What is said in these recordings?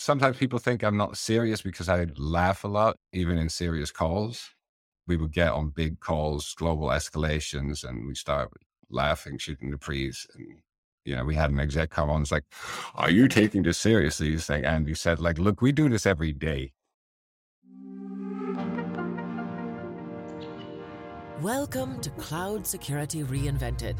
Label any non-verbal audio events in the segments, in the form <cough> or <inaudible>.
sometimes people think I'm not serious because I laugh a lot, even in serious calls. We would get on big calls, global escalations, and we start laughing, shooting the breeze. And, you know, we had an exec come on, it's like, Are you taking this seriously? He's like, and he said, like, look, we do this every day. Welcome to Cloud Security Reinvented,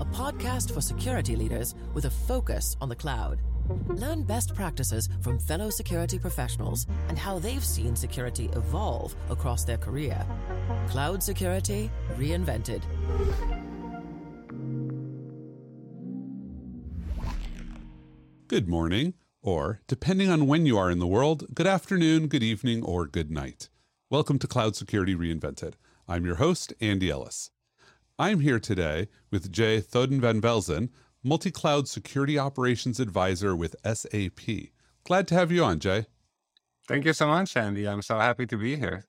a podcast for security leaders with a focus on the cloud. Learn best practices from fellow security professionals and how they've seen security evolve across their career. Cloud Security Reinvented. Good morning, or depending on when you are in the world, good afternoon, good evening, or good night. Welcome to Cloud Security Reinvented. I'm your host, Andy Ellis. I'm here today with Jay Thoden van Velzen, multi cloud security operations advisor with SAP. Glad to have you on, Jay. Thank you so much, Andy. I'm so happy to be here.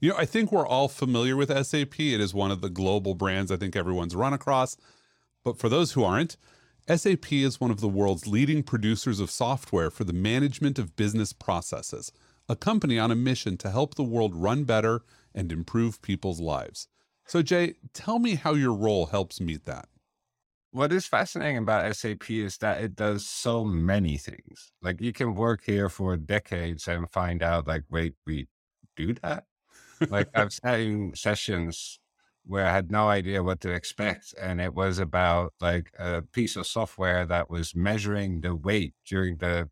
You know, I think we're all familiar with SAP. It is one of the global brands I think everyone's run across. But for those who aren't, SAP is one of the world's leading producers of software for the management of business processes, a company on a mission to help the world run better and improve people's lives. So, Jay, tell me how your role helps meet that. What is fascinating about SAP is that it does so many things. Like you can work here for decades and find out, like, wait, we do that? like I've <laughs> sat in sessions where I had no idea what to expect. And it was about like a piece of software that was measuring the weight during the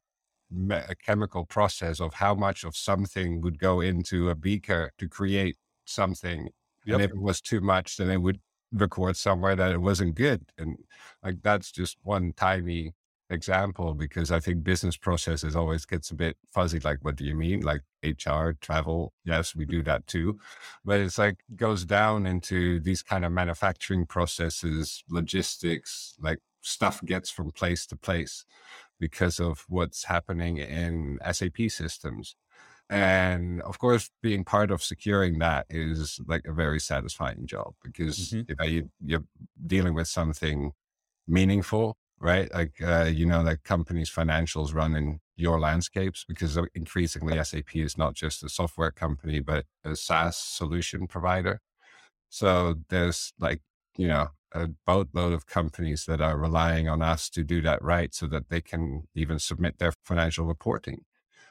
me- uh, chemical process of how much of something would go into a beaker to create something. Yep. And if it was too much, then it would record somewhere that it wasn't good. And like that's just one tiny example because I think business processes always gets a bit fuzzy. Like, what do you mean? Like HR, travel? Yes, we do mm-hmm. that too. But it's like goes down into these kind of manufacturing processes, logistics, like stuff gets from place to place because of what's happening in SAP systems. And of course, being part of securing that is like a very satisfying job because mm-hmm. you know, you, you're dealing with something meaningful right? Like, uh, you know, like companies' financials run in your landscapes because increasingly SAP is not just a software company, but a SaaS solution provider. So there's like, you know, a boatload of companies that are relying on us to do that right so that they can even submit their financial reporting.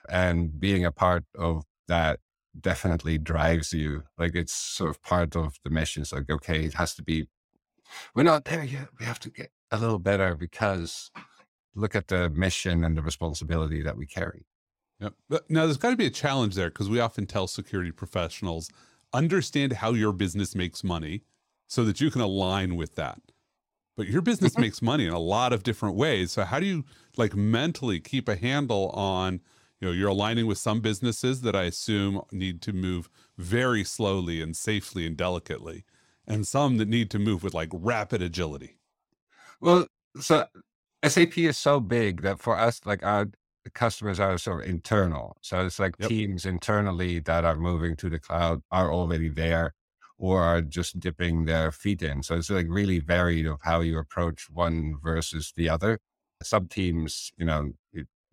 And being a part of that definitely drives you. Like it's sort of part of the mission. It's like, okay, it has to be, we're not there yet. We have to get a little better because look at the mission and the responsibility that we carry. Yep. But now there's got to be a challenge there because we often tell security professionals understand how your business makes money so that you can align with that. But your business mm-hmm. makes money in a lot of different ways. So how do you like mentally keep a handle on, you know, you're aligning with some businesses that I assume need to move very slowly and safely and delicately, and some that need to move with like rapid agility. Well, so SAP is so big that for us, like our customers are sort of internal. So it's like yep. teams internally that are moving to the cloud are already there or are just dipping their feet in. So it's like really varied of how you approach one versus the other. Some teams, you know,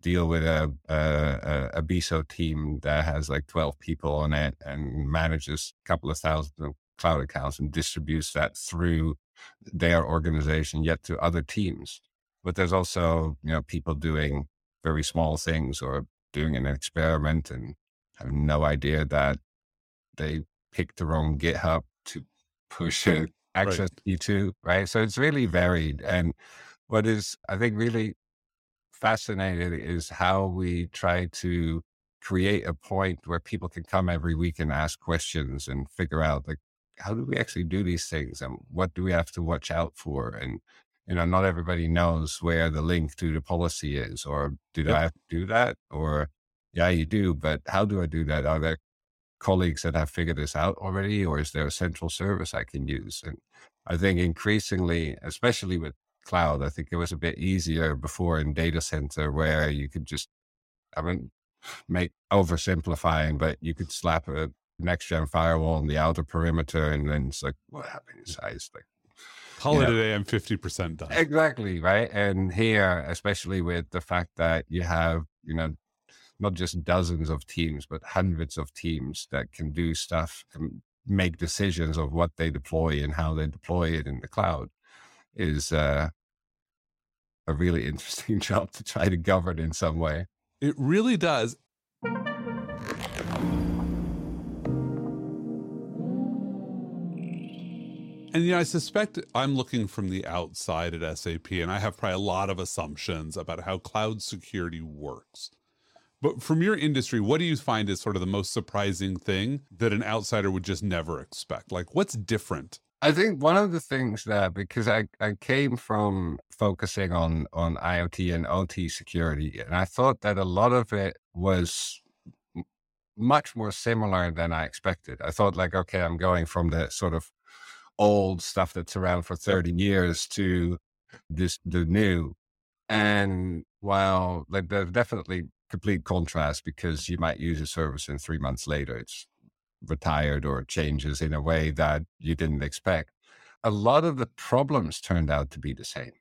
deal with a, a, a BISO team that has like 12 people on it and manages a couple of thousand cloud accounts and distributes that through their organization yet to other teams. But there's also, you know, people doing very small things or doing an experiment and have no idea that they picked the wrong GitHub to push it access right. to, right? So it's really varied. And what is, I think, really fascinating is how we try to create a point where people can come every week and ask questions and figure out like how do we actually do these things and what do we have to watch out for? And, you know, not everybody knows where the link to the policy is, or do yep. I have to do that? Or, yeah, you do, but how do I do that? Are there colleagues that have figured this out already, or is there a central service I can use? And I think increasingly, especially with cloud, I think it was a bit easier before in data center where you could just, I mean, make oversimplifying, but you could slap a next gen firewall on the outer perimeter, and then it's like, what happened inside? It's like, call it a day. I'm fifty percent done. Exactly right. And here, especially with the fact that you have, you know, not just dozens of teams, but hundreds of teams that can do stuff and make decisions of what they deploy and how they deploy it in the cloud is uh, a really interesting <laughs> job to try to govern in some way. It really does. And you know, I suspect I'm looking from the outside at SAP, and I have probably a lot of assumptions about how cloud security works. But from your industry, what do you find is sort of the most surprising thing that an outsider would just never expect? Like, what's different? I think one of the things that because I, I came from focusing on on IoT and OT security, and I thought that a lot of it was much more similar than I expected. I thought like, okay, I'm going from the sort of old stuff that's around for 30 years to this the new. And while like there's definitely complete contrast because you might use a service and three months later it's retired or changes in a way that you didn't expect. A lot of the problems turned out to be the same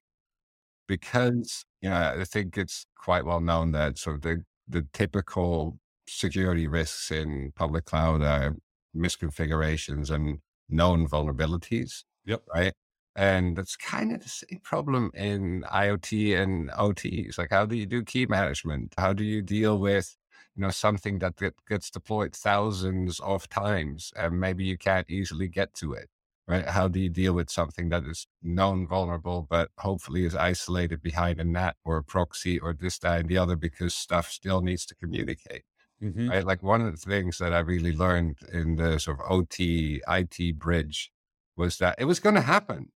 because, you know, I think it's quite well known that sort of the, the typical security risks in public cloud are misconfigurations and known vulnerabilities. Yep. Right. And that's kind of the same problem in IoT and OT. It's like, how do you do key management? How do you deal with, you know, something that gets deployed thousands of times and maybe you can't easily get to it? Right. How do you deal with something that is known vulnerable, but hopefully is isolated behind a NAT or a proxy or this, that, and the other because stuff still needs to communicate? Mm-hmm. Right. Like one of the things that I really learned in the sort of OT IT bridge was that it was going to happen.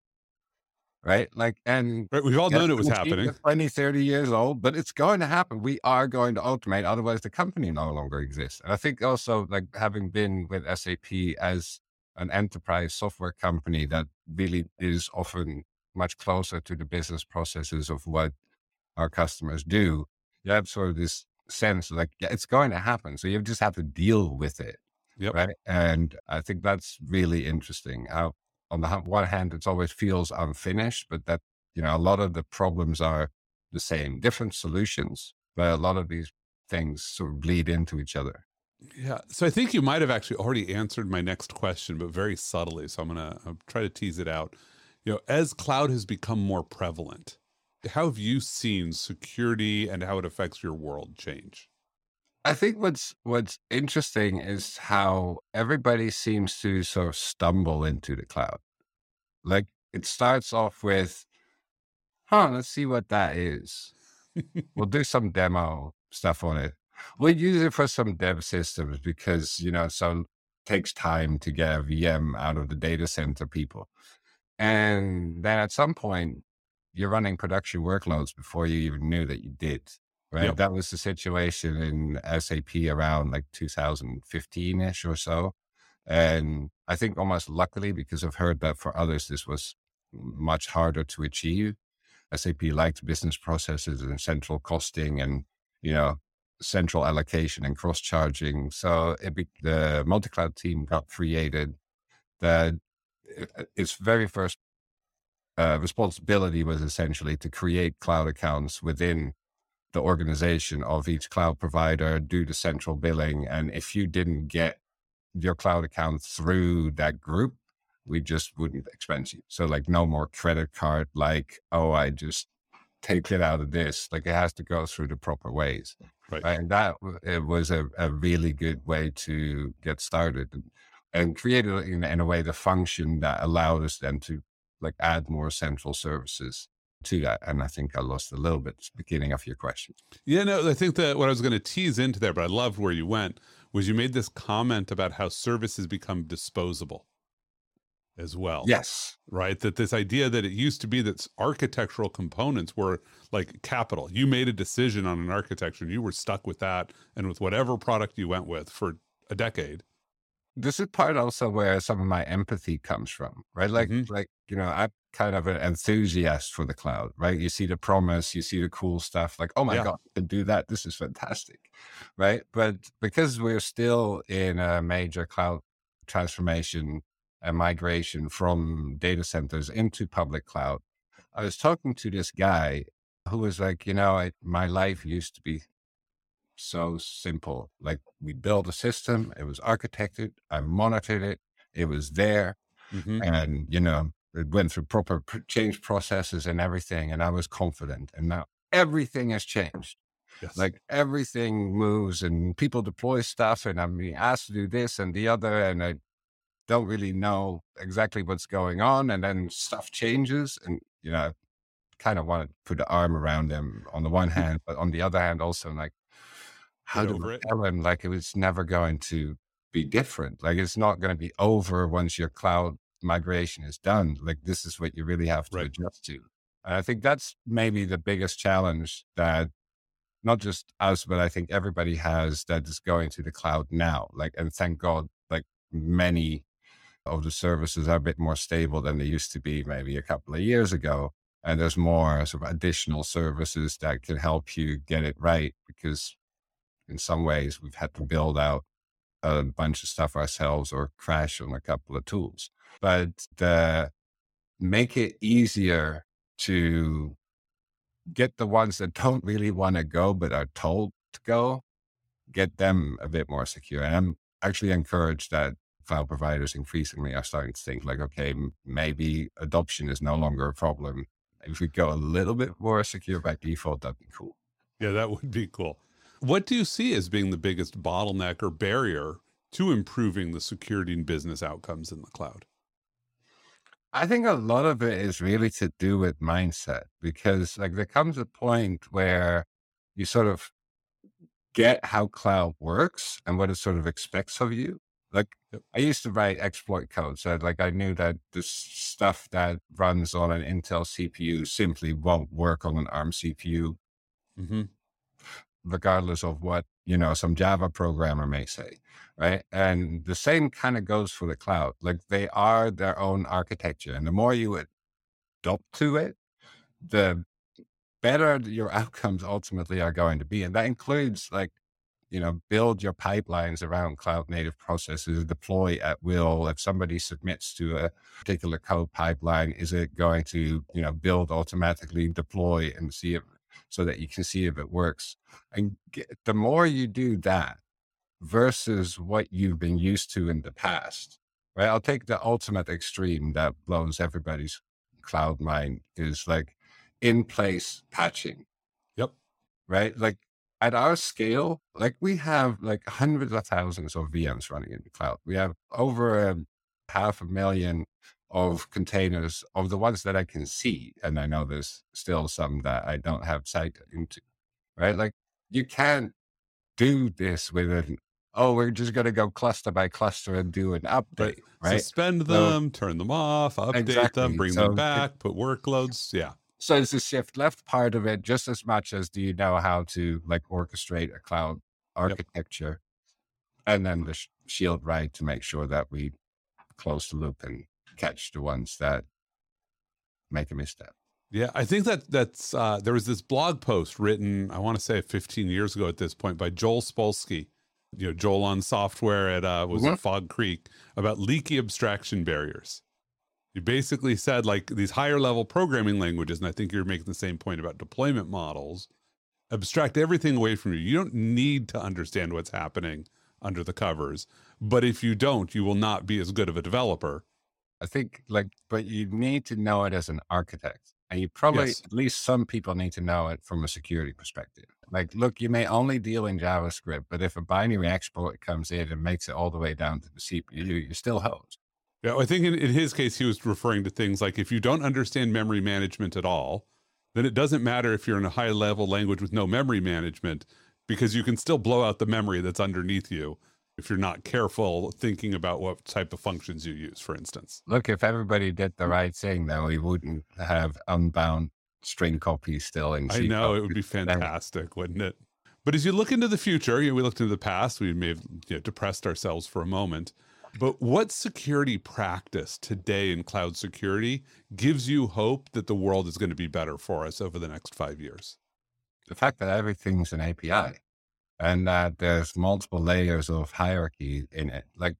Right. Like, and right, we've all known it was happening 20, 30 years old, but it's going to happen. We are going to automate. Otherwise, the company no longer exists. And I think also, like, having been with SAP as an enterprise software company that really is often much closer to the business processes of what our customers do, you have sort of this sense like yeah, it's going to happen. So you just have to deal with it. Yep. Right. And I think that's really interesting. How on the one hand, it always feels unfinished, but that, you know, a lot of the problems are the same, different solutions, but a lot of these things sort of bleed into each other. Yeah. So I think you might have actually already answered my next question, but very subtly. So I'm going to uh, try to tease it out. You know, as cloud has become more prevalent, how have you seen security and how it affects your world change? I think what's what's interesting is how everybody seems to sort of stumble into the cloud. Like it starts off with, huh, let's see what that is. we'll do some demo stuff on it. We'll use it for some dev systems because, you know, so takes time to get a VM out of the data center people. And then at some point, you're running production workloads before you even knew that you did. Right. Yep. That was the situation in SAP around like 2015 ish or so. And I think almost luckily, because I've heard that for others, this was much harder to achieve. SAP liked business processes and central costing and, you know, central allocation and cross charging. So be, the multi cloud team got created that uh, its very first uh, responsibility was essentially to create cloud accounts within the organization of each cloud provider, do the central billing. And if you didn't get your cloud account through that group, we just wouldn't expense you. So, like, no more credit card, like, oh, I just take it out of this. Like, it has to go through the proper ways. Right. And that it was a, a really good way to get started and, and created in, in a way the function that allowed us then to like add more central services to that. And I think I lost a little bit at the beginning of your question. Yeah, no, I think that what I was going to tease into there, but I loved where you went, was you made this comment about how services become disposable as well. Yes. Right. That this idea that it used to be that architectural components were like capital. You made a decision on an architecture and you were stuck with that and with whatever product you went with for a decade this is part also where some of my empathy comes from, right? Like, mm-hmm. like you know, I'm kind of an enthusiast for the cloud, right? You see the promise, you see the cool stuff, like, oh my yeah. god, I can do that. This is fantastic, right? But because we're still in a major cloud transformation and migration from data centers into public cloud, I was talking to this guy who was like, you know, I, my life used to be so simple. Like we built a system, it was architected, I monitored it, it was there, Mhm. and you know, it went through proper change processes and everything, and I was confident. And now everything has changed. Yes. Like everything moves, and people deploy stuff, and I'm being asked to do this and the other, and I don't really know exactly what's going on. And then stuff changes, and you know, kind of want to put an arm around them on the one hmm. hand, but on the other hand, also like, how do over I it. tell them like it was never going to be different? Like it's not going to be over once your cloud migration is done. Like this is what you really have to Right. adjust to. And I think that's maybe the biggest challenge that not just us, but I think everybody has that is going to the cloud now. Like, and thank God, like many of the services are a bit more stable than they used to be maybe a couple of years ago. And there's more sort of additional services that can help you get it right because in some ways we've had to build out a bunch of stuff ourselves or crash on a couple of tools. But the make it easier to get the ones that don't really want to go but are told to go, get them a bit more secure. And I'm actually encouraged that cloud providers increasingly are starting to think like, okay, maybe adoption is no longer a problem. If we go a little bit more secure by default, that'd be cool. Yeah, that would be cool. What do you see as being the biggest bottleneck or barrier to improving the security and business outcomes in the cloud? I think a lot of it is really to do with mindset because like there comes a point where you sort of get how cloud works and what it sort of expects of you. Like. I used to write exploit code. So like I knew that this stuff that runs on an Intel CPU simply won't work on an ARM CPU, Mm-hmm. regardless of what, you know, some Java programmer may say. Right. And the same kind of goes for the cloud. Like they are their own architecture. And the more you adopt to it, the better your <laughs> outcomes ultimately are going to be. And that includes like, you know, build your pipelines around cloud native processes, deploy at will. If somebody submits to a particular code pipeline, is it going to, you know, build automatically, deploy and see it so that you can see if it works? And get, the more you do that versus what you've been used to in the past, right? I'll take the ultimate extreme that blows everybody's cloud mind is like in place patching Yep. right? Like at our scale, like we have like hundreds of thousands of VMs running in the cloud. We have over a half a million of containers of the ones that I can see. And I know there's still some that I don't have sight into, right? Like you can't do this with an, oh, we're just going to go cluster by cluster and do an update, right? Suspend So- them, turn them off, update Exactly. them, bring So them back, put workloads. Yeah. So it's the shift left part of it just as much as do you know how to like orchestrate a cloud architecture and then the sh- shield right to make sure that we close the loop and catch the ones that make a misstep. Yeah, I think that that's uh, there was this blog post written, I want to say 15 years ago at this point, by Joel Spolsky, you know, Joel on software at uh, was Mhm. it Fog Creek about leaky abstraction barriers. You basically said like these higher level programming languages, and I think you're making the same point about deployment models, abstract everything away from you. You don't need to understand what's happening under the covers, but if you don't, you will not be as good of a developer. I think like, but you need to know it as an architect. And you probably, Yes. at least some people need to know it from a security perspective. Like, look, you may only deal in JavaScript, but if a binary exploit comes in and makes it all the way down to the CPU, you're still hosed. Yeah, I think in, in his case, he was referring to things like if you don't understand memory management at all, then it doesn't matter if you're in a high level language with no memory management, because you can still blow out the memory that's underneath you if you're not careful thinking about what type of functions you use, for instance. Look, if everybody did the mm. right thing, then we wouldn't have unbound string copies still in I C know it would be fantastic, wouldn't it? But as you look into the future, you know, we looked into the past, we may have you know, depressed ourselves for a moment. But what security practice today in cloud security gives you hope that the world is going to be better for us over the next five years? The fact that everything's an API and that there's multiple layers of hierarchy in it. Like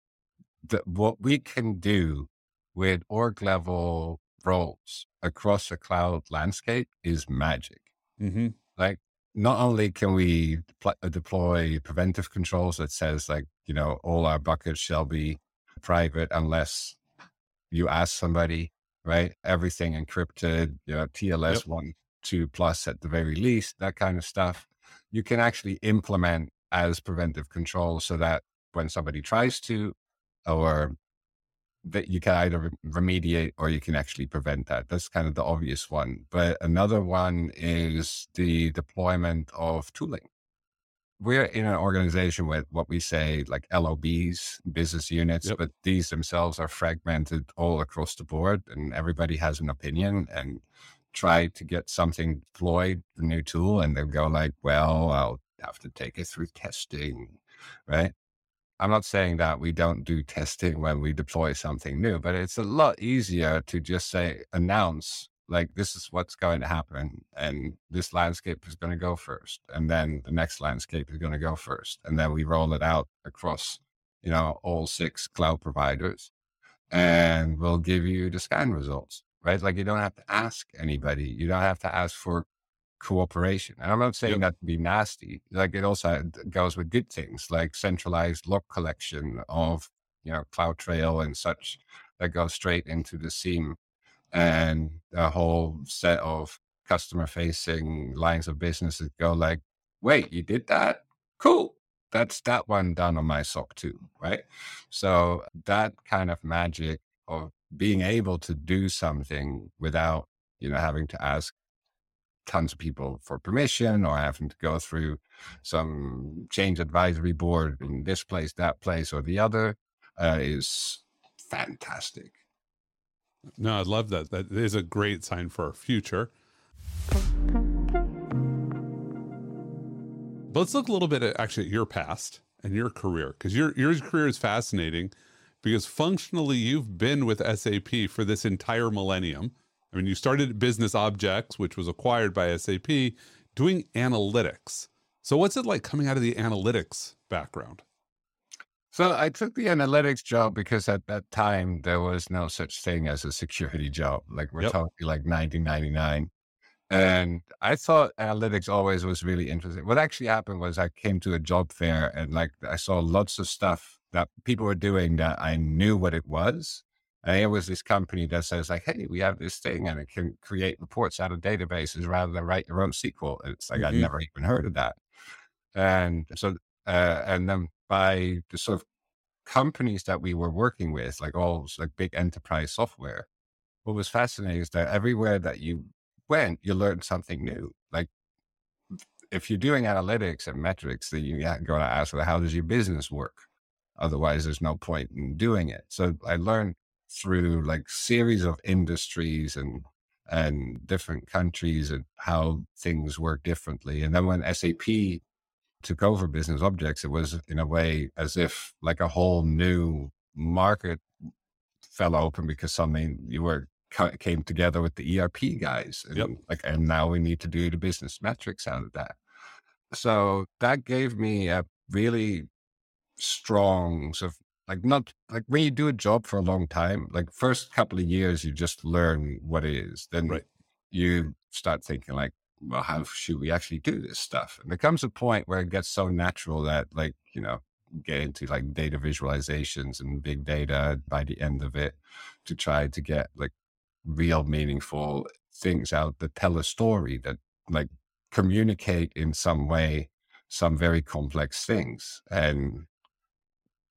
the, what we can do with org level roles across a cloud landscape is magic. Mm-hmm. Like not only can we pl- uh, deploy preventive controls that says like, you know, all our buckets shall be private unless you ask somebody, right? Everything encrypted, you know, TLS yep. one, two plus at the very least, that kind of stuff. You can actually implement as preventive control so that when somebody tries to, or that you can either remediate or you can actually prevent that. That's kind of the obvious one. But another one is the deployment of tooling. We're in an organization with what we say like LOBs, business units, yep. but these themselves are fragmented all across the board and everybody has an opinion and try to get something deployed, the new tool, and they'll go like, well, I'll have to take it through testing, right? I'm not saying that we don't do testing when we deploy something new, but it's a lot easier to just say, announce, like, this is what's going to happen. And this landscape is going to go first. And then the next landscape is going to go first. And then we roll it out across, you know, all six cloud providers. And we'll give you the scan results, right? Like, you don't have to ask anybody. You don't have to ask for cooperation. And I'm not saying yep. that to be nasty. Like it also uh, goes with good things like centralized log collection of, you know, CloudTrail and such that goes straight into the SIEM and a whole set of customer facing lines of business that go like, wait, you did that? Cool. That's that one done on my SOC 2. Right. So that kind of magic of being able to do something without, you know, having to ask tons of people for permission or having to go through some change advisory board in this place, that place, or the other uh, is fantastic. No, I love that. That is a great sign for our future. But let's look a little bit at actually at your past and your career because your your career is fascinating because functionally you've been with SAP for this entire millennium I mean, you started Business Objects, which was acquired by SAP, doing analytics. So, what's it like coming out of the analytics background? So, I took the analytics job because at that time there was no such thing as a security job. Like we're yep. talking like 1999. And I thought analytics always was really interesting. What actually happened was I came to a job fair and like I saw lots of stuff that people were doing that I knew what it was, and it was this company that says like, hey, we have this thing and it can create reports out of databases rather than write your own SQL. It's like, mm-hmm. I'd never even heard of that. And so, uh, and then by the sort of companies that we were working with, like all like big enterprise software, what was fascinating is that everywhere that you went, you learned something new. Like if you're doing analytics and metrics, then you got to ask, well, how does your business work? Otherwise, there's no point in doing it. So I learned through like series of industries and and different countries and how things work differently. And then when SAP took over business objects, it was in a way as if like a whole new market fell open because something you were came together with the ERP guys and yep. like and now we need to do the business metrics out of that. So that gave me a really strong sort of like not like when you do a job for a long time, like first couple of years, you just learn what it is. Then right. you start thinking like, well, how should we actually do this stuff? And there comes a point where it gets so natural that like, you know, get into like data visualizations and big data by the end of it to try to get like real meaningful things out that tell a story that like communicate in some way some very complex things. And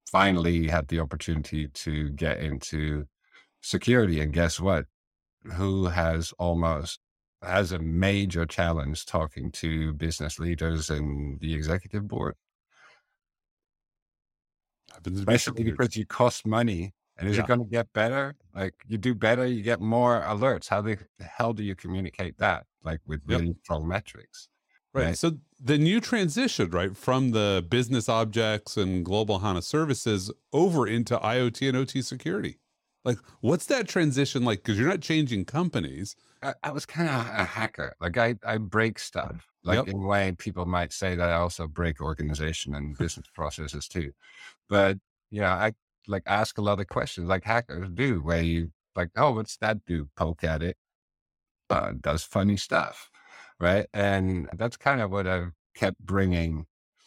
finally had the opportunity to get into security. And guess what? Who has almost has a major challenge talking to business leaders and the executive board. Especially because you cost money. And is yeah. it going to get better? Like you do better, you get more alerts. How the hell do you communicate that? Like with really yep. strong metrics. Right. right. So then you transitioned right from the business objects and global HANA services over into IoT and OT security. Like, what's that transition like? Because you're not changing companies. I, I was kind of a hacker. Like, I, I break stuff. Like, yep. in a way, people might say that I also break organization and business processes too. But yeah, I like ask a lot of questions like hackers do, where you like, oh, what's that do? Poke at it. Uh, does funny stuff right? And that's kind of what I've kept bringing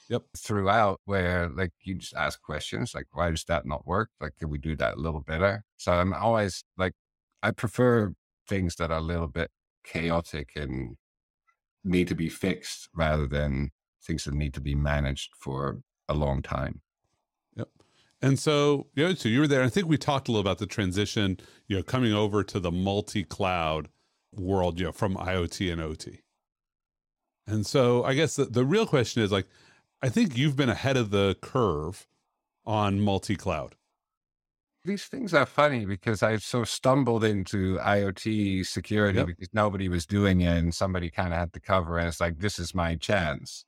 Yep. throughout where like you just ask questions like why does that not work like can we do that a little better so i'm always like i prefer things that are a little bit chaotic and need to be fixed rather than things that need to be managed for a long time Yep. And so, you know, so you were there. I think we talked a little about the transition, you know, coming over to the multi-cloud world, you know, from IoT and OT. And so I guess the, the real question is like, I think you've been ahead of the curve on multi-cloud. these things are funny because I sort of stumbled into IoT security Yep. because nobody was doing it and somebody kind of had to cover. And it's like, this is my chance.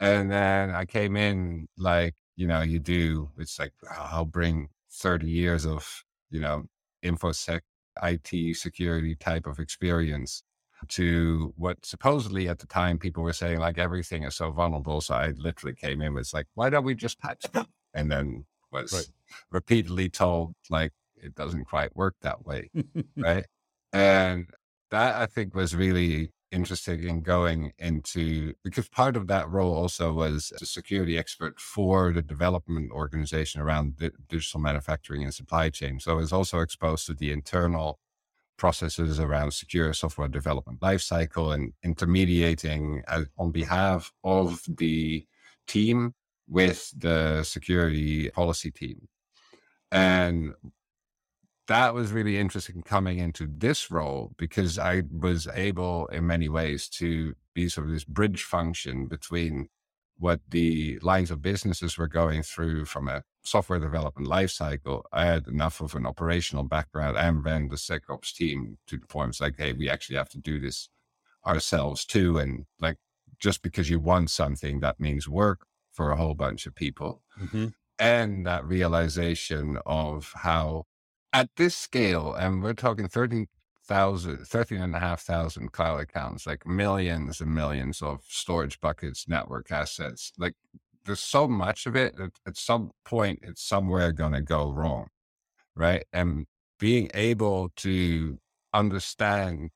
And then I came in like, you know, you do, it's like, "Oh, I'll bring 30 years of, you know, InfoSec, IT security type of experience to what supposedly at the time people were saying like everything is so vulnerable. So I literally came in with like, why don't we just patch it? And then was Right. repeatedly told like it doesn't quite work that way <laughs> right and that i think was really interesting in going into because part of that role also was a security expert for the development organization around di- digital manufacturing and supply chain so i was also exposed to the internal processes around secure software development lifecycle and intermediating uh, on behalf of the team with the security policy team. And that was really interesting coming into this role because I was able in many ways to be sort of this bridge function between what the lines of businesses were going through from a software development lifecycle. I had enough of an operational background and ran the SecOps team to the point it's like, hey, we actually have to do this ourselves too. And like, just because you want something, that means work for a whole bunch of people Mhm. and that realization of how at this scale, and we're talking 13,000, 13,500 cloud accounts, like millions and millions of storage buckets, network assets, like there's so much of it that at some point it's somewhere going to go wrong. Right. And being able to understand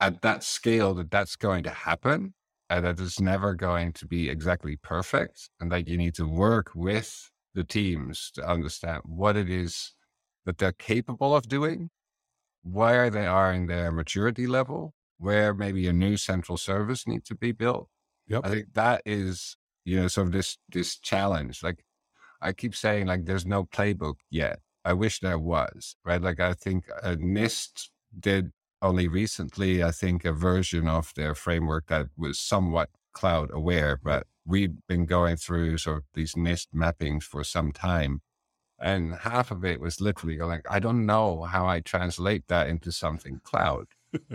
at that scale that that's going to happen and that it's never going to be exactly perfect and that you need to work with the teams to understand what it is that they're capable of doing, where they are in their maturity level, where maybe a new central service needs to be built. Yep. I think that is, you know, sort of this this challenge. Like I keep saying, like there's no playbook yet. I wish there was, right? Like I think uh, NIST did only recently, I think, a version of their framework that was somewhat cloud aware, but we've been going through sort of these NIST mappings for some time. And half of it was literally like, I don't know how I translate that into something cloud.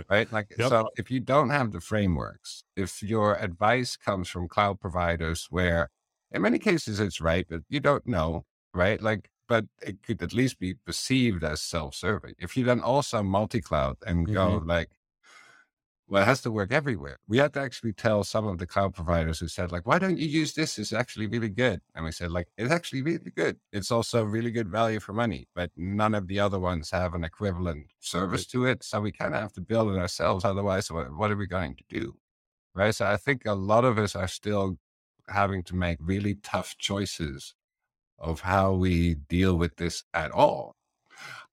Right. Like, Yep. so if you don't have the frameworks, if your advice comes from cloud providers where in many cases it's right, but you don't know, right? Like, but it could at least be perceived as self-serving. If you then also multi-cloud and go mm-hmm. like, well, it has to work everywhere. We had to actually tell some of the cloud providers who said, like, why don't you use this? It's actually really good. And we said, like, it's actually really good. It's also really good value for money, but none of the other ones have an equivalent service to it. So we kind of have to build it ourselves. Otherwise, what, what are we going to do? Right. So I think a lot of us are still having to make really tough choices of how we deal with this at all.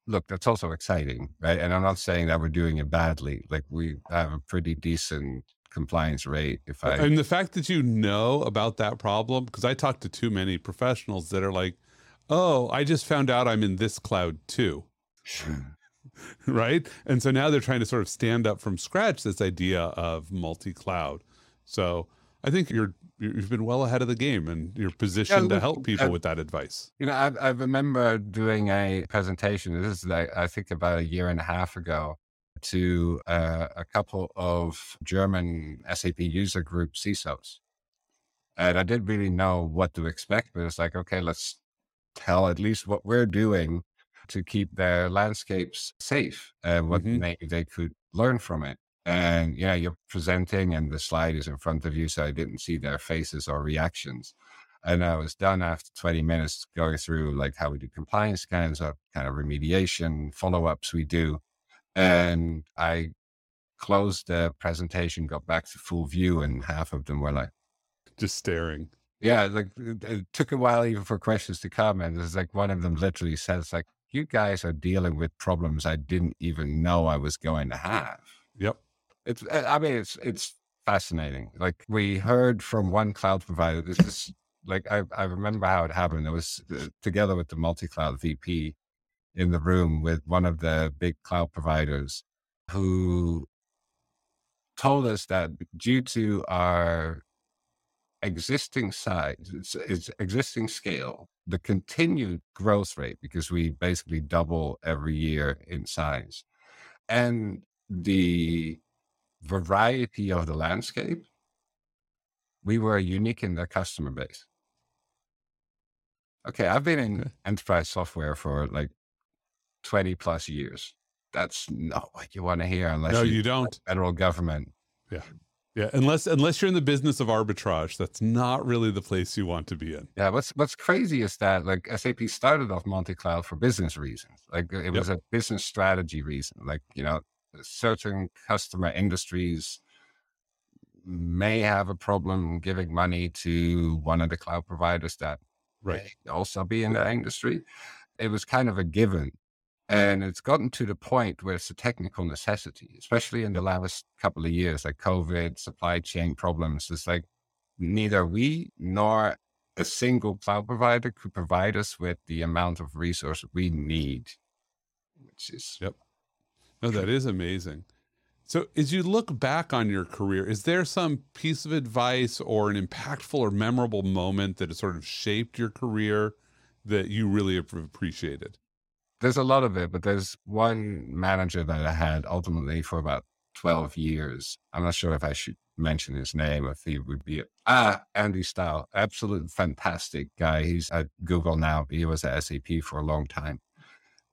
Look, that's also exciting, right? And I'm not saying that we're doing it badly. Like we have a pretty decent compliance rate. If I, and the fact that you know about that problem, because I talked to too many professionals that are like, oh, I just found out I'm in this cloud too. <laughs> right. And so now they're trying to sort of stand up from scratch this idea of multi cloud. So I think you're, you've been well ahead of the game and you're positioned to help people uh, with that advice. You know, I, I remember doing a presentation. This is, like, I think, about a year and a half ago to uh, a couple of German SAP user group CISOs. And I didn't really know what to expect, but it's like, okay, let's tell at least what we're doing to keep their landscapes safe and what Mhm. maybe they could learn from it. And yeah, you're presenting and the slide is in front of you, so I didn't see their faces or reactions. And I was done after 20 minutes going through like how we do compliance scans, what kind of remediation, follow ups we do. And I closed the presentation, got back to full view, and half of them were like, just staring. Yeah, like it, took a while even for questions to come, and it's like one of them literally says, "Like you guys are dealing with problems I didn't even know I was going to have." Yep. It's, I mean, it's it's fascinating. Like we heard from one cloud provider. This is like I I remember how it happened. It was uh, together with the multi cloud VP in the room with one of the big cloud providers who told us that due to our existing size, its, its existing scale, the continued growth rate, because we basically double every year in size, and the variety of the landscape, we were unique in the customer base. Okay, I've been in enterprise software for like 20 plus years. That's not what you want to hear unless no, you, you don't. Federal government. Yeah. Yeah, unless unless you're in the business of arbitrage, that's not really the place you want to be in. Yeah, what's what's crazy is that like SAP started off multi-cloud for business reasons. Like it was yep. a business strategy reason. Like, you know, certain customer industries may have a problem giving money to one of the cloud providers that right. may also be in that industry. It was kind of a given and it's gotten to the point where it's a technical necessity, especially in the last couple of years, like COVID, supply chain problems. It's like neither we nor a single cloud provider could provide us with the amount of resources we need, which is. Yep. No, that is amazing. So, as you look back on your career, is there some piece of advice or an impactful or memorable moment that has sort of shaped your career that you really have appreciated? there's a lot of it, but there's one manager that I had ultimately for about 12 years. I'm not sure if I should mention his name, if he would be. Ah, Andy Style, absolute fantastic guy. He's at Google now. He was at SAP for a long time.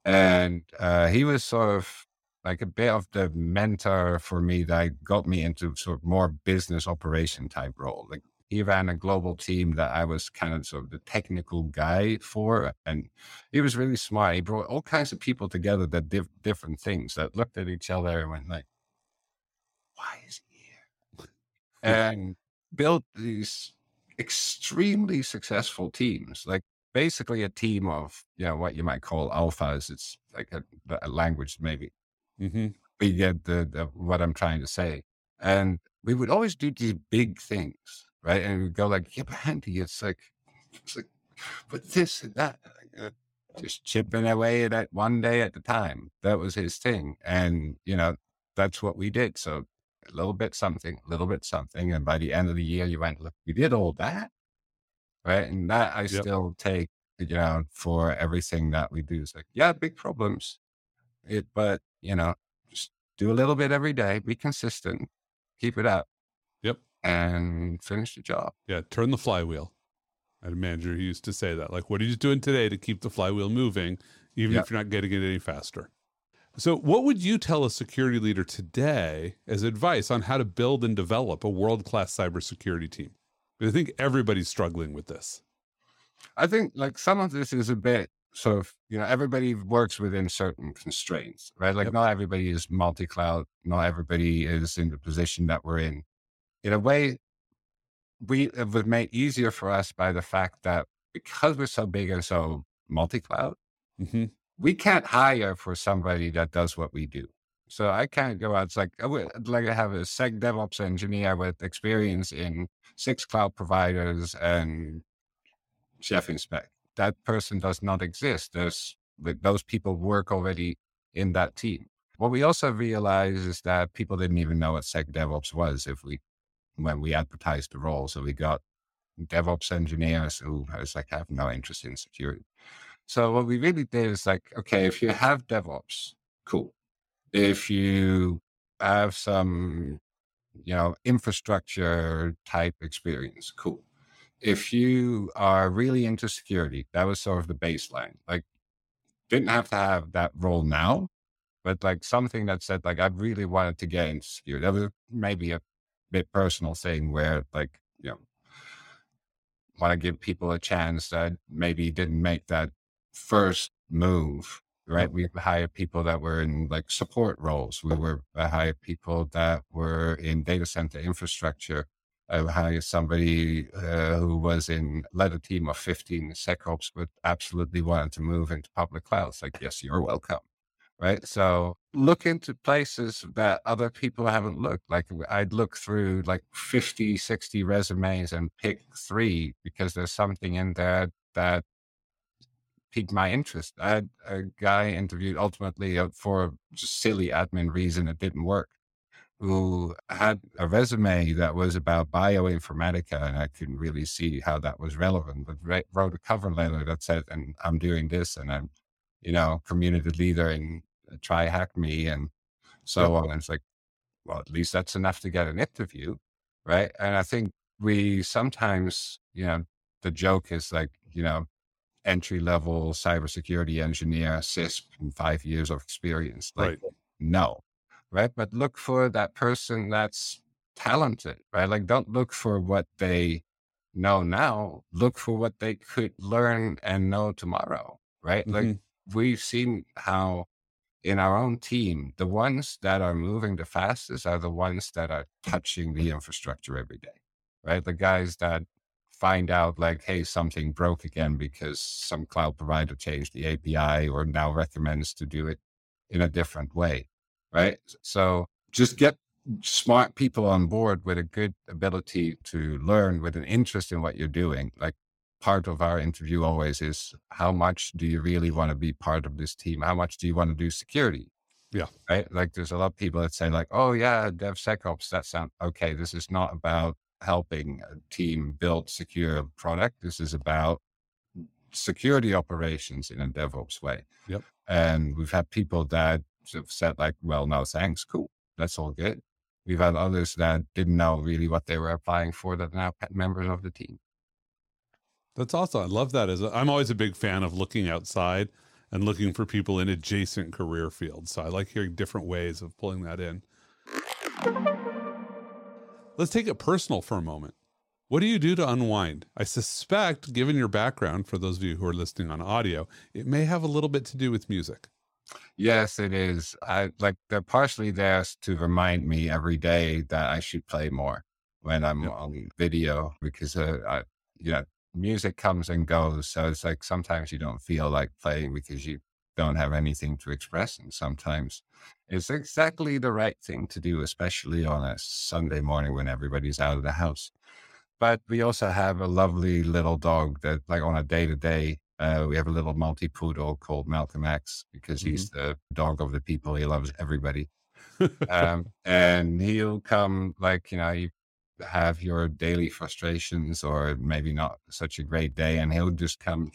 And uh, he was sort of like a bit of the mentor for me that got me into sort of more business operation type role. Like he ran a global team that I was kind of sort of the technical guy for. And he was really smart. He brought all kinds of people together that did different things that looked at each other and went like, why is he here? and built these extremely successful teams, like basically a team of, you know, what you might call alphas. It's like a, a language, maybe. Mm-hmm. We get the, the, what I'm trying to say. And we would always do these big things right? And we'd go like, yeah, but Andy, it's like, it's like, but this and that, uh, just chipping away at it one day at a time. That was his thing, and you know, that's what we did. So a little bit something, a little bit something, and by the end of the year, you went, look, we did all that, right? And that I yep. still take, you know, for everything that we do. It's like, yeah, big problems, it, but you know, just do a little bit every day, be consistent, keep it up Yep. and finish the job. Yeah, turn the flywheel. I had a manager who used to say that. Like, what are you doing today to keep the flywheel moving, even yep. if you're not getting it any faster? So, what would you tell a security leader today as advice on how to build and develop a world class cybersecurity team? Because I think everybody's struggling with this. I think like some of this is a bit sort of, you know, everybody works within certain constraints, right? Like, yep. not everybody is multi cloud, not everybody is in the position that we're in in a way, we it was made easier for us by the fact that because we're so big and so multi-cloud, mm-hmm. we can't hire for somebody that does what we do. So I can't go out. It's like I would like to have a sec DevOps engineer with experience in six cloud providers and Chef InSpec. That person does not exist. There's those people work already in that team. What we also realized is that people didn't even know what sec DevOps was if we when we advertised the role. So we got DevOps engineers who was like, I have no interest in security. So what we really did is like, okay, if you have DevOps, cool. If you have some, you know, infrastructure type experience, cool. If you are really into security, that was sort of the baseline. Like, didn't have to have that role now, but like something that said, like, I really wanted to get into security. That was maybe a bit personal thing where like, you know, want to give people a chance that maybe didn't make that first move right? We hired people that were in like support roles. We were I hired people that were in data center infrastructure. I hired somebody uh, who was in led a team of 15 SecOps, but absolutely wanted to move into public clouds. Like, yes, you're welcome. Right. So look into places that other people haven't looked. Like I'd look through like 50, 60 resumes and pick three because there's something in there that piqued my interest. I had a guy interviewed ultimately uh, for just silly admin reason. It didn't work. Who had a resume that was about bioinformatics, and I couldn't really see how that was relevant. But wrote a cover letter that said, "And I'm doing this, and I'm, you know, community leader in uh, TryHackMe, and so on." And it's like, well, at least that's enough to get an interview, right? And I think we sometimes, you know, the joke is like, you know, entry level cybersecurity engineer, CISSP, and five years of experience. Like, right. no, right? But look for that person that's talented, right? Like, don't look for what they know now. Look for what they could learn and know tomorrow, right? Mm-hmm. Like, we've seen how in our own team, the ones that are moving the fastest are the ones that are touching the infrastructure every day, right? The guys that find out like, hey, something broke again because some cloud provider changed the API or now recommends to do it in a different way. Right. So just get smart people on board with a good ability to learn with an interest in what you're doing. Like part of our interview always is how much do you really want to be part of this team? How much do you want to do security? Yeah. Right. Like there's a lot of people that say like, oh yeah, DevSecOps, that sounds okay. This is not about helping a team build secure product. This is about security operations in a DevOps way. Yep. And we've had people that have said like, well, no, thanks. Cool. That's all good. We've had others that didn't know really what they were applying for that are now members of the team. That's awesome. I love that. As I'm always a big fan of looking outside and looking for people in adjacent career fields. So I like hearing different ways of pulling that in. Let's take it personal for a moment. What do you do to unwind? I suspect, given your background, for those of you who are listening on audio, it may have a little bit to do with music. Yes, it is. I like they're partially there to remind me every day that I should play more when I'm on video because uh, I, you know, music comes and goes. So it's like sometimes you don't feel like playing because you don't have anything to express. And sometimes it's exactly the right thing to do, especially on a Sunday morning when everybody's out of the house. But we also have a lovely little dog that, like, on a day to day, we have a little multi poodle called Malcolm X because mm-hmm. he's the dog of the people. He loves everybody. <laughs> um, and he'll come, like, you know, you have your daily frustrations or maybe not such a great day, and he'll just come,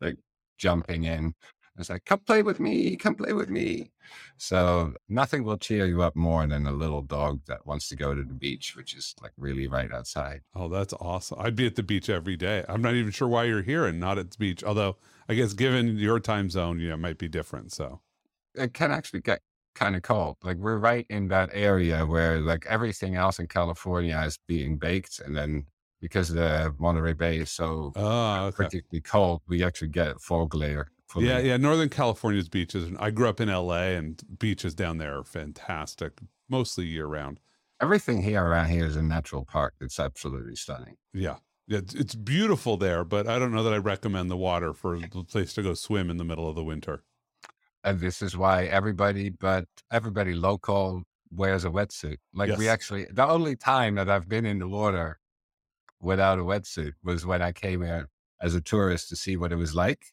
like, jumping in it's like, come play with me, come play with me. So nothing will cheer you up more than a little dog that wants to go to the beach, which is like really right outside. Oh, that's awesome. I'd be at the beach every day. I'm not even sure why you're here and not at the beach. Although I guess given your time zone, you know, it might be different. So it can actually get kind of cold. Like we're right in that area where like everything else in California is being baked. And then because the Monterey Bay is so oh, okay. particularly cold, we actually get fog layer yeah, yeah. Northern California's beaches. I grew up in LA, and beaches down there are fantastic, mostly year round. Everything here around here is a natural park. It's absolutely stunning. Yeah, yeah. It's, it's beautiful there, but I don't know that I recommend the water for a place to go swim in the middle of the winter. And this is why everybody, but everybody local wears a wetsuit. Like yes. we actually, the only time that I've been in the water without a wetsuit was when I came here as a tourist to see what it was like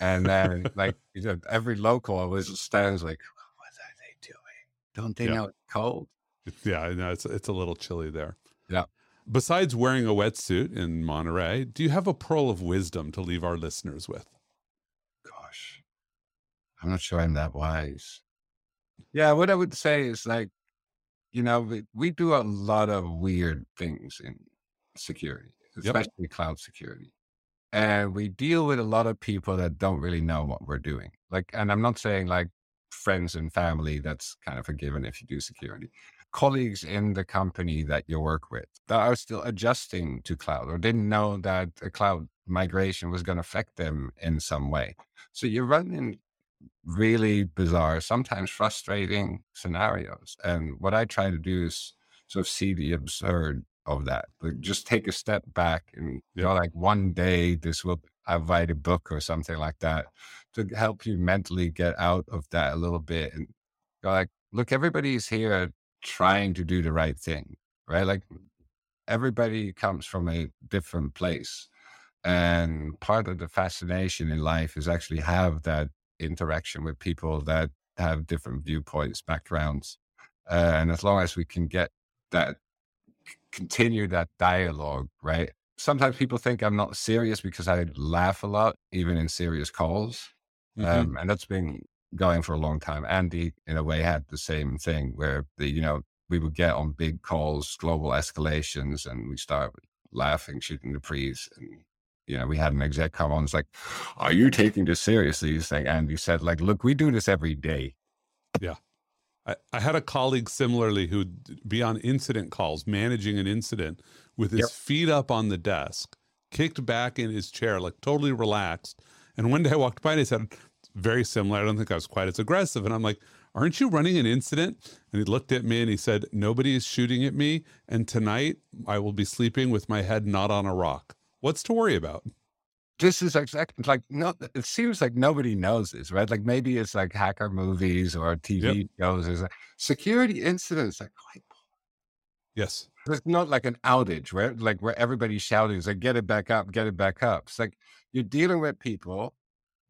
and then like you know, every local always stands like, what are they doing? Don't they yeah. know it's cold? Yeah, I know it's it's a little chilly there. Yeah. Besides wearing a wetsuit in Monterey, do you have a pearl of wisdom to leave our listeners with? Gosh, I'm not sure I'm that wise. Yeah, what I would say is like, you know, we, we do a lot of weird things in security, especially yep. cloud security and we deal with a lot of people that don't really know what we're doing. Like, and I'm not saying like friends and family, that's kind of a given if you do security. Colleagues in the company that you work with that are still adjusting to cloud or didn't know that a cloud migration was going to affect them in some way. So you're running really bizarre, sometimes frustrating scenarios. And what I try to do is sort of see the absurd of that. Like just take a step back and you know, like one day this will I write a book or something like that to help you mentally get out of that a little bit and go like, look, everybody's here trying to do the right thing, right? Like everybody comes from a different place. And part of the fascination in life is actually have that interaction with people that have different viewpoints, backgrounds. Uh, and as long as we can get that, continue that dialogue, right? Sometimes people think I'm not serious because I laugh a lot, even in serious calls. Mm-hmm. Um, and that's been going for a long time. Andy, in a way, had the same thing where the, you know, we would get on big calls, global escalations, and we start laughing, shooting the breeze. And, you know, we had an exec come on, it's like, Are you taking this seriously? He's like, Andy said, like, look, we do this every day. Yeah. I, I had a colleague similarly who'd be on incident calls, managing an incident with his yep. feet up on the desk, kicked back in his chair, like totally relaxed. And one day I walked by and he said, very similar. I don't think I was quite as aggressive. And I'm like, aren't you running an incident? And he looked at me and he said, nobody is shooting at me. And tonight I will be sleeping with my head not on a rock. What's to worry about? This is exactly like no. It seems like nobody knows this, right? Like maybe it's like hacker movies or TV yep. shows. There's like security incidents. Like, yes, it's not like an outage where like where everybody's shouting, it's like get it back up, get it back up. It's like you're dealing with people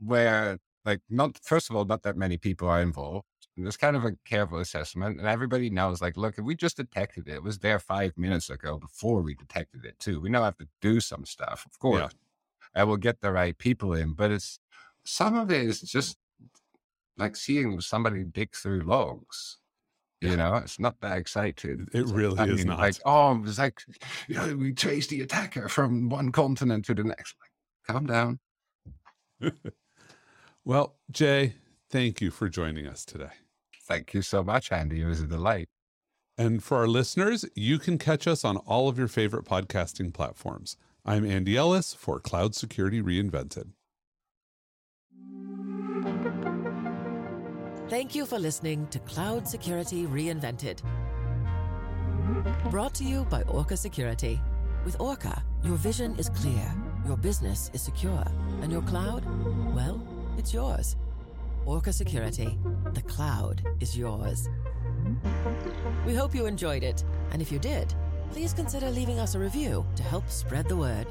where like not first of all, not that many people are involved. it's kind of a careful assessment, and everybody knows, like, look, if we just detected it, it was there five minutes ago before we detected it too. We now have to do some stuff, of course, yeah. And we'll get the right people in. But it's some of it is just like seeing somebody dig through logs. You know, it's not that exciting. It really like, is mean, not. Like, oh, it's like, you know, we trace the attacker from one continent to the next. Like, calm down. <laughs> well, Jay, thank you for joining us today. Thank you so much, Andy. It was a delight. And for our listeners, you can catch us on all of your favorite podcasting platforms. I'm Andy Ellis for Cloud Security Reinvented. Thank you for listening to Cloud Security Reinvented. Brought to you by Orca Security. With Orca, your vision is clear, your business is secure, and your cloud, well, it's yours. Orca Security, the cloud is yours. We hope you enjoyed it, and if you did, please consider leaving us a review to help spread the word.